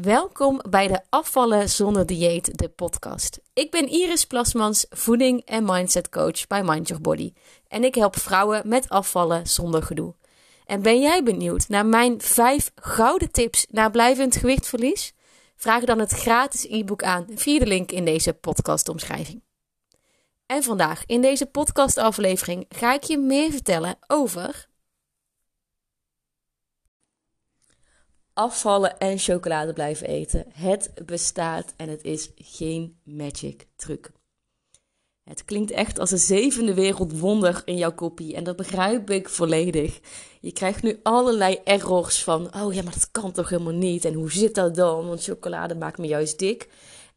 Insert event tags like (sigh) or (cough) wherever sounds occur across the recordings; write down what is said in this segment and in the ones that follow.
Welkom bij de Afvallen zonder dieet, de podcast. Ik ben Iris Plasmans, voeding en mindset coach bij Mind Your Body. En ik help vrouwen met afvallen zonder gedoe. En ben jij benieuwd naar mijn 5 gouden tips naar blijvend gewichtverlies? Vraag dan het gratis e-book aan via de link in deze podcastomschrijving. En vandaag in deze podcastaflevering ga ik je meer vertellen over afvallen en chocolade blijven eten. Het bestaat en het is geen magic truc. Het klinkt echt als een zevende wereldwonder in jouw kopie en dat begrijp ik volledig. Je krijgt nu allerlei errors van, oh ja, maar dat kan toch helemaal niet en hoe zit dat dan, want chocolade maakt me juist dik.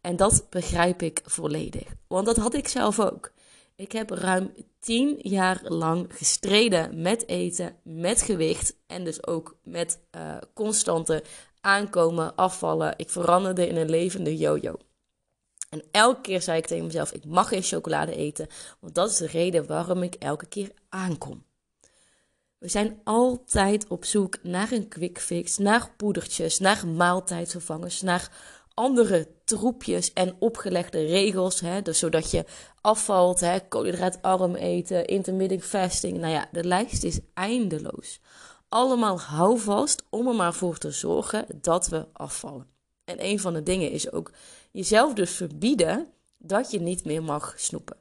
En dat begrijp ik volledig, want dat had ik zelf ook. Ik heb ruim tien jaar lang gestreden met eten, met gewicht en dus ook met uh, constante aankomen, afvallen. Ik veranderde in een levende yo-yo. En elke keer zei ik tegen mezelf: ik mag geen chocolade eten, want dat is de reden waarom ik elke keer aankom. We zijn altijd op zoek naar een quick fix, naar poedertjes, naar maaltijdvervangers, naar andere troepjes en opgelegde regels. Hè, dus zodat je afvalt, hè, koolhydraatarm eten, intermittent fasting. Nou ja, de lijst is eindeloos. Allemaal houvast om er maar voor te zorgen dat we afvallen. En een van de dingen is ook jezelf dus verbieden dat je niet meer mag snoepen.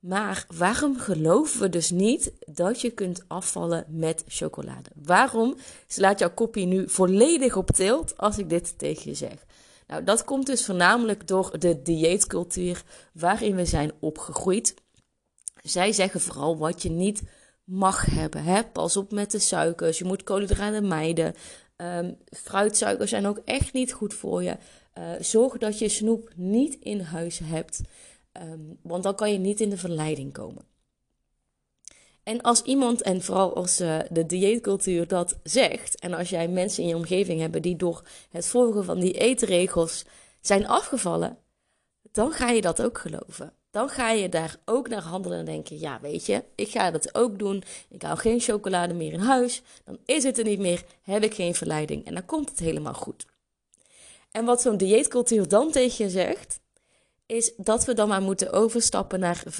Maar waarom geloven we dus niet dat je kunt afvallen met chocolade? Waarom slaat jouw kopie nu volledig op tilt als ik dit tegen je zeg? Nou, dat komt dus voornamelijk door de dieetcultuur waarin we zijn opgegroeid. Zij zeggen vooral wat je niet mag hebben. Hè? Pas op met de suikers. Je moet koolhydraten mijden. Um, fruitsuikers zijn ook echt niet goed voor je. Uh, zorg dat je snoep niet in huis hebt. Um, want dan kan je niet in de verleiding komen. En als iemand, en vooral als uh, de dieetcultuur dat zegt, en als jij mensen in je omgeving hebt die door het volgen van die eetregels zijn afgevallen, dan ga je dat ook geloven. Dan ga je daar ook naar handelen en denken: ja, weet je, ik ga dat ook doen. Ik hou geen chocolade meer in huis. Dan is het er niet meer, heb ik geen verleiding en dan komt het helemaal goed. En wat zo'n dieetcultuur dan tegen je zegt, is dat we dan maar moeten overstappen naar 75%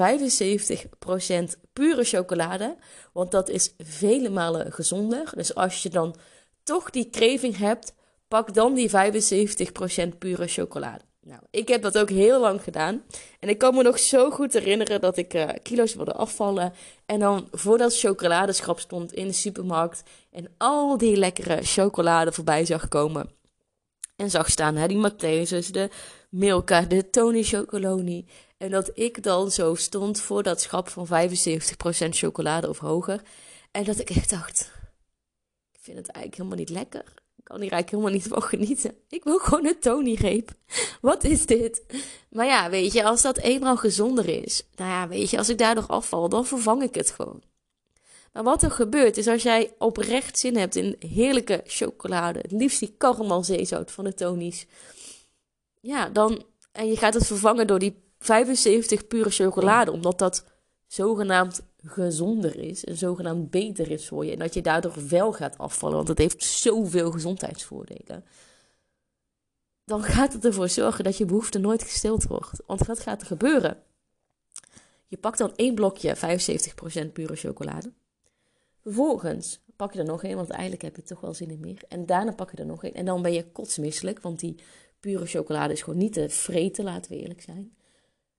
pure chocolade. Want dat is vele malen gezonder. Dus als je dan toch die kreving hebt, pak dan die 75% pure chocolade. Nou, ik heb dat ook heel lang gedaan. En ik kan me nog zo goed herinneren dat ik uh, kilo's wilde afvallen. En dan voor dat chocoladeschap stond in de supermarkt. En al die lekkere chocolade voorbij zag komen. En zag staan, hè, die Matthäus, de Milka, de Tony Chocoloni. En dat ik dan zo stond voor dat schap van 75% chocolade of hoger. En dat ik echt dacht, ik vind het eigenlijk helemaal niet lekker. Ik kan hier eigenlijk helemaal niet van genieten. Ik wil gewoon een Tony-reep. (laughs) Wat is dit? Maar ja, weet je, als dat eenmaal gezonder is. Nou ja, weet je, als ik daar nog afval, dan vervang ik het gewoon. Maar wat er gebeurt is als jij oprecht zin hebt in heerlijke chocolade, het liefst die karamelzeezout van de Tony's, ja, dan, en je gaat het vervangen door die 75 pure chocolade, omdat dat zogenaamd gezonder is en zogenaamd beter is voor je. En dat je daardoor wel gaat afvallen, want het heeft zoveel gezondheidsvoordelen. Dan gaat het ervoor zorgen dat je behoefte nooit gestild wordt. Want wat gaat er gebeuren? Je pakt dan één blokje 75% pure chocolade. Vervolgens pak je er nog één, want eigenlijk heb je toch wel zin in meer. En daarna pak je er nog één. En dan ben je kotsmisselijk, want die pure chocolade is gewoon niet te vreten, laten we eerlijk zijn.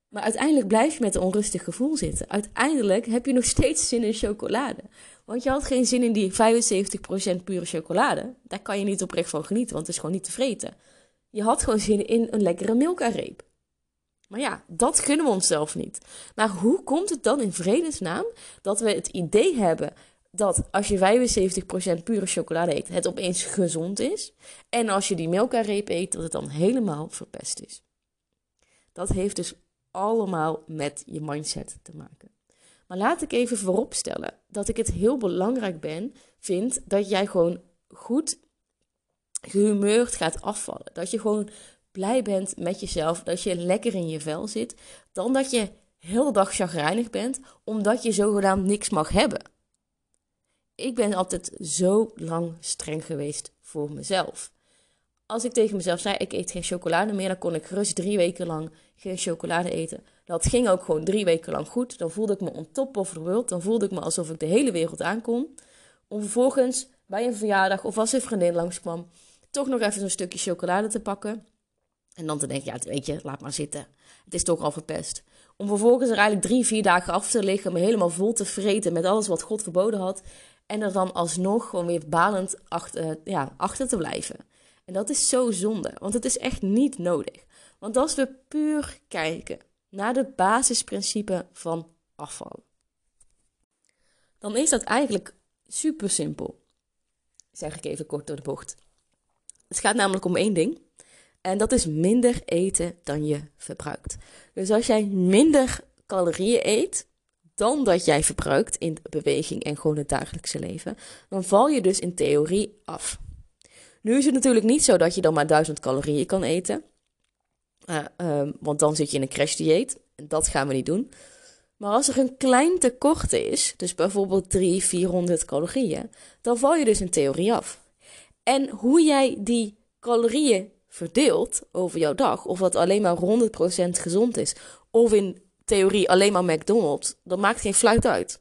Maar uiteindelijk blijf je met een onrustig gevoel zitten. Uiteindelijk heb je nog steeds zin in chocolade. Want je had geen zin in die 75% pure chocolade. Daar kan je niet oprecht van genieten, want het is gewoon niet te vreten. Je had gewoon zin in een lekkere Milka-reep. Maar ja, dat gunnen we onszelf niet. Maar hoe komt het dan in vredesnaam dat we het idee hebben dat als je 75% pure chocolade eet, het opeens gezond is. En als je die Milka-reep eet, dat het dan helemaal verpest is. Dat heeft dus allemaal met je mindset te maken. Maar laat ik even vooropstellen dat ik het heel belangrijk ben, vind dat jij gewoon goed gehumeurd gaat afvallen. Dat je gewoon blij bent met jezelf, dat je lekker in je vel zit, dan dat je heel dag chagrijnig bent omdat je zogenaamd niks mag hebben ik ben altijd zo lang streng geweest voor mezelf. Als ik tegen mezelf zei, ik eet geen chocolade meer, dan kon ik gerust drie weken lang geen chocolade eten. Dat ging ook gewoon drie weken lang goed. Dan voelde ik me on top of. Dan voelde ik me alsof ik de hele wereld aankon. Om vervolgens bij een verjaardag of als een vriendin langskwam, toch nog even zo'n stukje chocolade te pakken. En dan te denken, ja, weet je, laat maar zitten. Het is toch al verpest. Om vervolgens er eigenlijk drie, vier dagen af te liggen, me helemaal vol te vreten met alles wat God verboden had. En er dan alsnog gewoon weer balend achter, ja, achter te blijven. En dat is zo zonde, want het is echt niet nodig. Want als we puur kijken naar de basisprincipe van afval, dan is dat eigenlijk super simpel. Zeg ik even kort door de bocht. Het gaat namelijk om één ding. En dat is minder eten dan je verbruikt. Dus als jij minder calorieën eet dan dat jij verbruikt in beweging en gewoon het dagelijkse leven, dan val je dus in theorie af. Nu is het natuurlijk niet zo dat je dan maar 1000 calorieën kan eten. Uh, um, want dan zit je in een crashdieet. En dat gaan we niet doen. Maar als er een klein tekort is, dus bijvoorbeeld 300, 400 calorieën, dan val je dus in theorie af. En hoe jij die calorieën verdeelt over jouw dag, of dat alleen maar 100% gezond is, of in theorie alleen maar McDonald's, dat maakt geen fluit uit.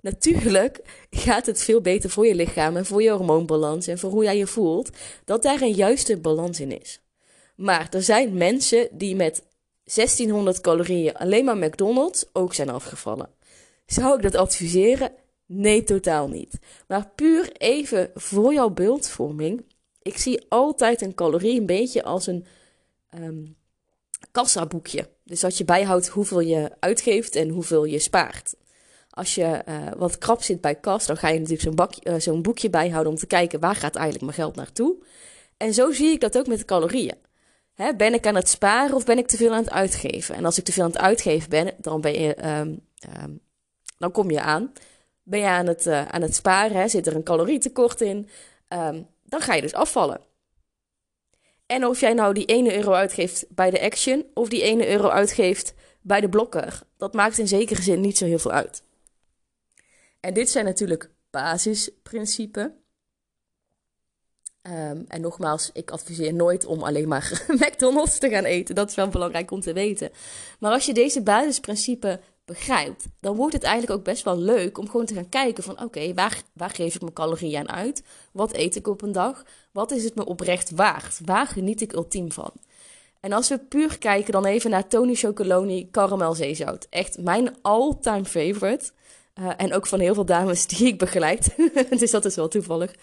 Natuurlijk gaat het veel beter voor je lichaam en voor je hormoonbalans en voor hoe jij je voelt, dat daar een juiste balans in is. Maar er zijn mensen die met 1600 calorieën alleen maar McDonald's ook zijn afgevallen. Zou ik dat adviseren? Nee, totaal niet. Maar puur even voor jouw beeldvorming. Ik zie altijd een calorie een beetje als een um, kassaboekje. Dus dat je bijhoudt hoeveel je uitgeeft en hoeveel je spaart. Als je uh, wat krap zit bij kas, dan ga je natuurlijk zo'n, uh, zo'n boekje bijhouden om te kijken waar gaat eigenlijk mijn geld naartoe. En zo zie ik dat ook met de calorieën. Hè, ben ik aan het sparen of ben ik te veel aan het uitgeven? En als ik te veel aan het uitgeven ben, dan, ben um, um, dan kom je aan. Ben je aan het, uh, aan het sparen, zit er een calorietekort in, um, dan ga je dus afvallen. En of jij nou die ene euro uitgeeft bij de Action of die ene euro uitgeeft bij de blokker, dat maakt in zekere zin niet zo heel veel uit. En dit zijn natuurlijk basisprincipes. Um, en nogmaals, ik adviseer nooit om alleen maar (laughs) McDonald's te gaan eten. Dat is wel belangrijk om te weten. Maar als je deze basisprincipe begrijpt, dan wordt het eigenlijk ook best wel leuk om gewoon te gaan kijken van oké, waar, waar geef ik mijn calorieën aan uit? Wat eet ik op een dag? Wat is het me oprecht waard? Waar geniet ik ultiem van? En als we puur kijken dan even naar Tony Chocoloni Caramel Zeezout. Echt mijn all-time favorite. Uh, en ook van heel veel dames (laughs) die ik begeleid. (laughs) dus dat is wel toevallig.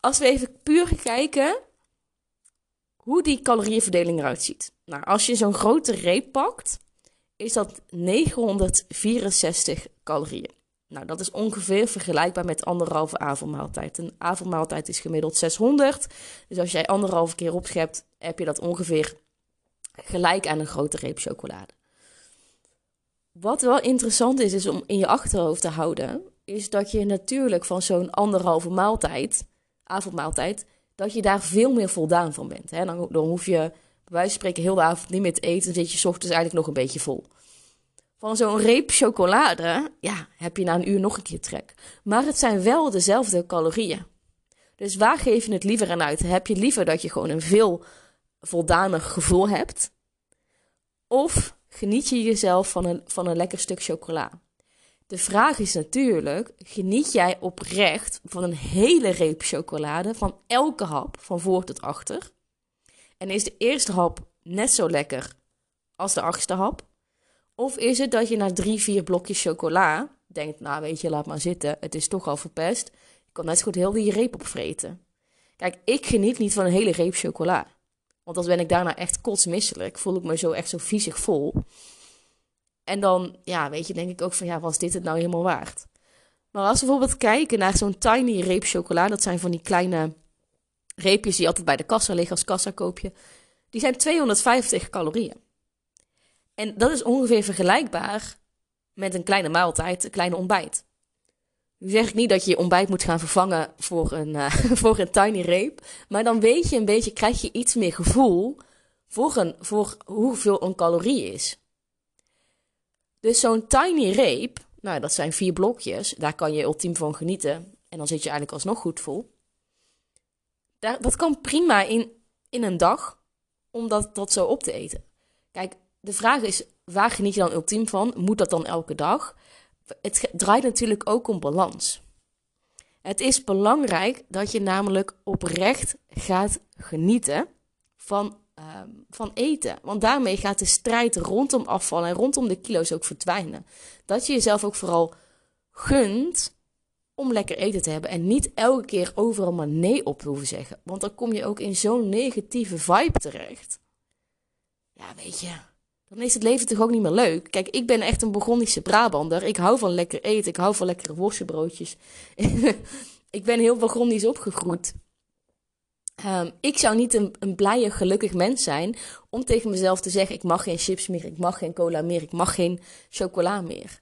Als we even puur kijken hoe die calorieënverdeling eruit ziet. Nou, als je zo'n grote reep pakt, is dat 964 calorieën. Nou, dat is ongeveer vergelijkbaar met anderhalve avondmaaltijd. Een avondmaaltijd is gemiddeld 600. Dus als jij anderhalve keer opschept, heb je dat ongeveer gelijk aan een grote reep chocolade. Wat wel interessant is, is om in je achterhoofd te houden, is dat je natuurlijk van zo'n anderhalve maaltijd, avondmaaltijd, dat je daar veel meer voldaan van bent. Dan hoef je van spreken heel de avond niet meer te eten, dan zit je ochtends eigenlijk nog een beetje vol. Van zo'n reep chocolade, ja, heb je na een uur nog een keer trek. Maar het zijn wel dezelfde calorieën. Dus waar geef je het liever aan uit? Heb je liever dat je gewoon een veel voldaner gevoel hebt? Of geniet je jezelf van een, van een lekker stuk chocola? De vraag is natuurlijk: geniet jij oprecht van een hele reep chocolade, van elke hap, van voor tot achter? En is de eerste hap net zo lekker als de achtste hap? Of is het dat je na drie, vier blokjes chocola denkt: Nou, weet je, laat maar zitten, het is toch al verpest. Ik kan net zo goed heel die reep opvreten. Kijk, ik geniet niet van een hele reep chocola. Want dan ben ik daarna echt kotsmisselijk. Voel ik me zo echt zo viezig vol. En dan, ja, weet je, denk ik ook van, ja, was dit het nou helemaal waard? Maar als we bijvoorbeeld kijken naar zo'n tiny reep chocola, dat zijn van die kleine reepjes die altijd bij de kassa liggen als kassakoopje, die zijn 250 calorieën. En dat is ongeveer vergelijkbaar met een kleine maaltijd, een kleine ontbijt. Nu zeg ik niet dat je je ontbijt moet gaan vervangen voor een, uh, (laughs) voor een tiny reep. Maar dan weet je een beetje, krijg je iets meer gevoel voor, een, voor hoeveel een calorie is. Dus zo'n tiny reep, nou dat zijn vier blokjes, daar kan je ultiem van genieten. En dan zit je eigenlijk alsnog goed vol. Dat kan prima in, in een dag om dat, dat zo op te eten. Kijk, de vraag is, waar geniet je dan ultiem van? Moet dat dan elke dag? Het draait natuurlijk ook om balans. Het is belangrijk dat je namelijk oprecht gaat genieten van, ehm, van eten. Want daarmee gaat de strijd rondom afvallen en rondom de kilo's ook verdwijnen. Dat je jezelf ook vooral gunt om lekker eten te hebben. En niet elke keer overal maar nee op te hoeven zeggen. Want dan kom je ook in zo'n negatieve vibe terecht. Ja, weet je. Dan is het leven toch ook niet meer leuk. Kijk, ik ben echt een Burgondische Brabander. Ik hou van lekker eten. Ik hou van lekkere worstenbroodjes. (laughs) ik ben heel Burgondisch opgegroeid. Um, ik zou niet een, een blije, gelukkig mens zijn om tegen mezelf te zeggen: ik mag geen chips meer, ik mag geen cola meer, ik mag geen chocola meer.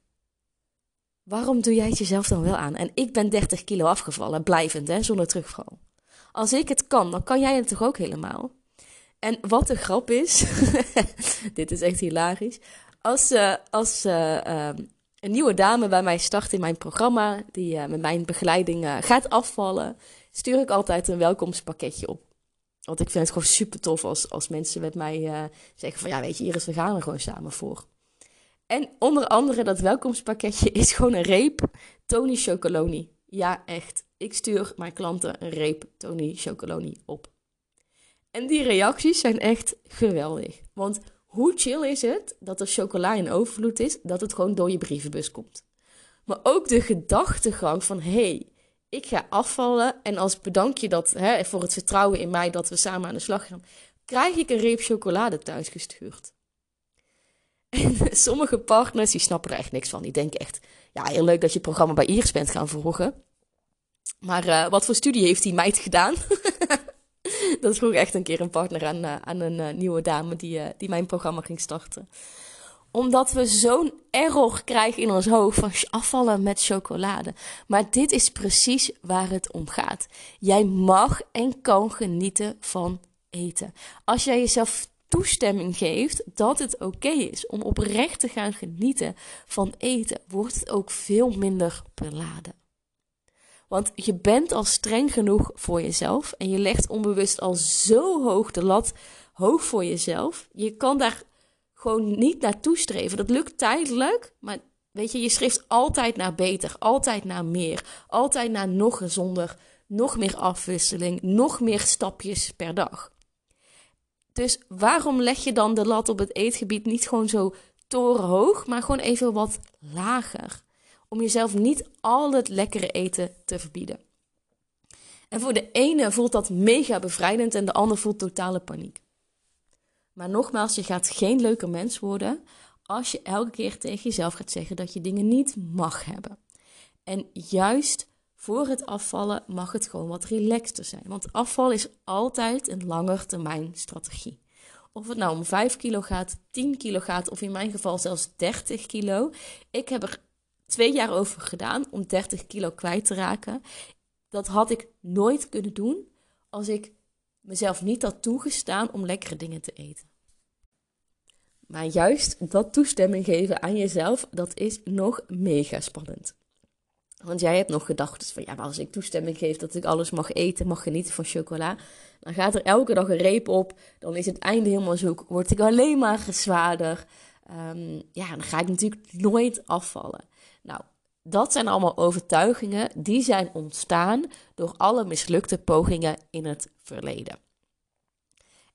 Waarom doe jij het jezelf dan wel aan? En ik ben 30 kilo afgevallen, blijvend, hè, zonder terugval. Als ik het kan, dan kan jij het toch ook helemaal? En wat de grap is, (laughs) dit is echt hilarisch. Als, uh, als uh, uh, een nieuwe dame bij mij start in mijn programma, die uh, met mijn begeleiding gaat afvallen, stuur ik altijd een welkomstpakketje op. Want ik vind het gewoon super tof als, als mensen met mij zeggen van ja, weet je, Iris, we gaan er gewoon samen voor. En onder andere dat welkomstpakketje (laughs) is gewoon een reep Tony Chocoloni. Ja, echt. Ik stuur mijn klanten een reep Tony Chocoloni op. En die reacties zijn echt geweldig. Want hoe chill is het dat er chocola in overvloed is, dat het gewoon door je brievenbus komt. Maar ook de gedachtegang van, hé, hey, ik ga afvallen en als bedankje dat, hè, voor het vertrouwen in mij dat we samen aan de slag gaan, krijg ik een reep chocolade thuis gestuurd. En (laughs) sommige partners die snappen er echt niks van. Die denken echt, ja, heel leuk dat je het programma bij Iris bent gaan volgen. Maar uh, wat voor studie heeft die meid gedaan? (laughs) dat vroeg echt een keer een partner aan, uh, aan een uh, nieuwe dame die, die mijn programma ging starten. Omdat we zo'n error krijgen in ons hoofd van afvallen met chocolade. Maar dit is precies waar het om gaat. Jij mag en kan genieten van eten. Als jij jezelf toestemming geeft dat het oké is om oprecht te gaan genieten van eten, wordt het ook veel minder beladen. Want je bent al streng genoeg voor jezelf en je legt onbewust al zo hoog de lat hoog voor jezelf. Je kan daar gewoon niet naartoe streven. Dat lukt tijdelijk, maar weet je, je schrijft altijd naar beter, altijd naar meer, altijd naar nog gezonder, nog meer afwisseling, nog meer stapjes per dag. Dus waarom leg je dan de lat op het eetgebied niet gewoon zo torenhoog, maar gewoon even wat lager? Om jezelf niet al het lekkere eten te verbieden. En voor de ene voelt dat mega bevrijdend en de ander voelt totale paniek. Maar nogmaals, je gaat geen leuke mens worden als je elke keer tegen jezelf gaat zeggen dat je dingen niet mag hebben. En juist voor het afvallen mag het gewoon wat relaxter zijn. Want afval is altijd een langetermijn strategie. Of het nou om 5 kilo gaat, 10 kilo gaat of in mijn geval zelfs 30 kilo. Ik heb er twee jaar over gedaan om 30 kilo kwijt te raken. Dat had ik nooit kunnen doen als ik mezelf niet had toegestaan om lekkere dingen te eten. Maar juist dat toestemming geven aan jezelf, dat is nog mega spannend. Want jij hebt nog gedacht van ja, maar als ik toestemming geef dat ik alles mag eten, mag genieten van chocola, dan gaat er elke dag een reep op. Dan is het einde helemaal zoek, word ik alleen maar zwaarder. Um, ja, dan ga ik natuurlijk nooit afvallen. Nou, dat zijn allemaal overtuigingen die zijn ontstaan door alle mislukte pogingen in het verleden.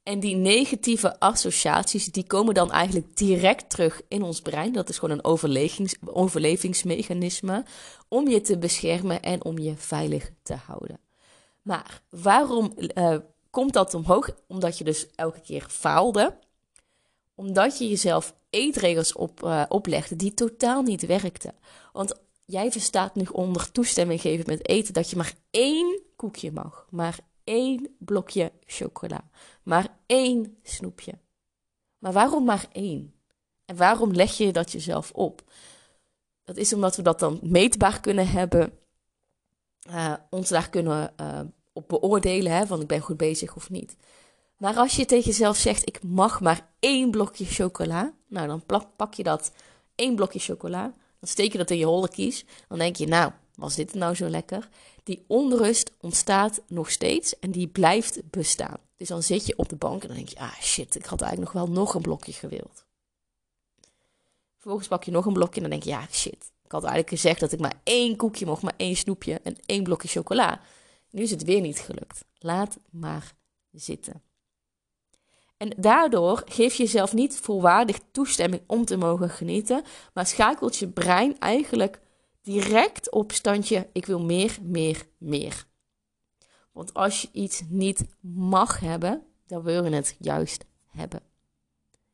En die negatieve associaties, die komen dan eigenlijk direct terug in ons brein. Dat is gewoon een overlevings, overlevingsmechanisme om je te beschermen en om je veilig te houden. Maar waarom uh, komt dat omhoog? Omdat je dus elke keer faalde. Omdat je jezelf eetregels op, uh, oplegde die totaal niet werkten. Want jij verstaat nu onder toestemming geven met eten dat je maar één koekje mag. Maar één blokje chocola. Maar één snoepje. Maar waarom maar één? En waarom leg je dat jezelf op? Dat is omdat we dat dan meetbaar kunnen hebben. Uh, ons daar kunnen uh, op beoordelen, hè, van ik ben goed bezig of niet. Maar als je tegen jezelf zegt, ik mag maar één blokje chocola. Nou, dan pak je dat één blokje chocola. Dan steek je dat in je holle kies. Dan denk je, nou, was dit nou zo lekker? Die onrust ontstaat nog steeds en die blijft bestaan. Dus dan zit je op de bank en dan denk je, ah shit, ik had eigenlijk nog wel nog een blokje gewild. Vervolgens pak je nog een blokje en dan denk je, ja shit, ik had eigenlijk gezegd dat ik maar één koekje mocht, maar één snoepje en één blokje chocola. Nu is het weer niet gelukt. Laat maar zitten. En daardoor geef je jezelf niet volwaardig toestemming om te mogen genieten, maar schakelt je brein eigenlijk direct op standje: ik wil meer, meer, meer. Want als je iets niet mag hebben, dan wil je het juist hebben.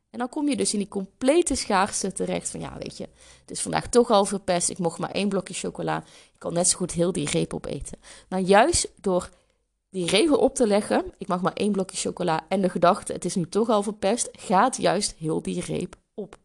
En dan kom je dus in die complete schaarste terecht van ja, weet je, het is vandaag toch al verpest. Ik mocht maar één blokje chocola. Ik kan net zo goed heel die reep opeten. Maar juist door die regel op te leggen, ik mag maar één blokje chocola en de gedachte, het is nu toch al verpest, gaat juist heel die reep op.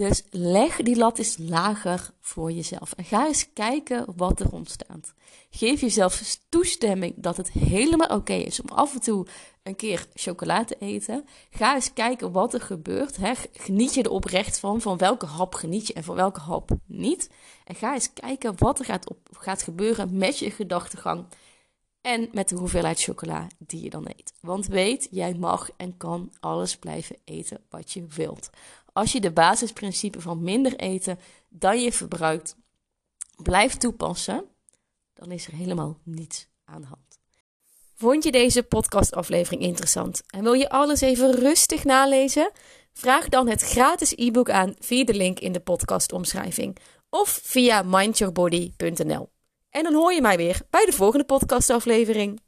Dus leg die lat eens lager voor jezelf en ga eens kijken wat er ontstaat. Geef jezelf toestemming dat het helemaal oké is om af en toe een keer chocola te eten. Ga eens kijken wat er gebeurt. Geniet je er oprecht van? Van welke hap geniet je en van welke hap niet? En ga eens kijken wat er gaat, op, gaat gebeuren met je gedachtegang. En met de hoeveelheid chocola die je dan eet. Want weet, jij mag en kan alles blijven eten wat je wilt. Als je de basisprincipe van minder eten dan je verbruikt blijft toepassen, dan is er helemaal niets aan de hand. Vond je deze podcastaflevering interessant en wil je alles even rustig nalezen? Vraag dan het gratis e-book aan via de link in de podcastomschrijving of via mindyourbody.nl. En dan hoor je mij weer bij de volgende podcastaflevering.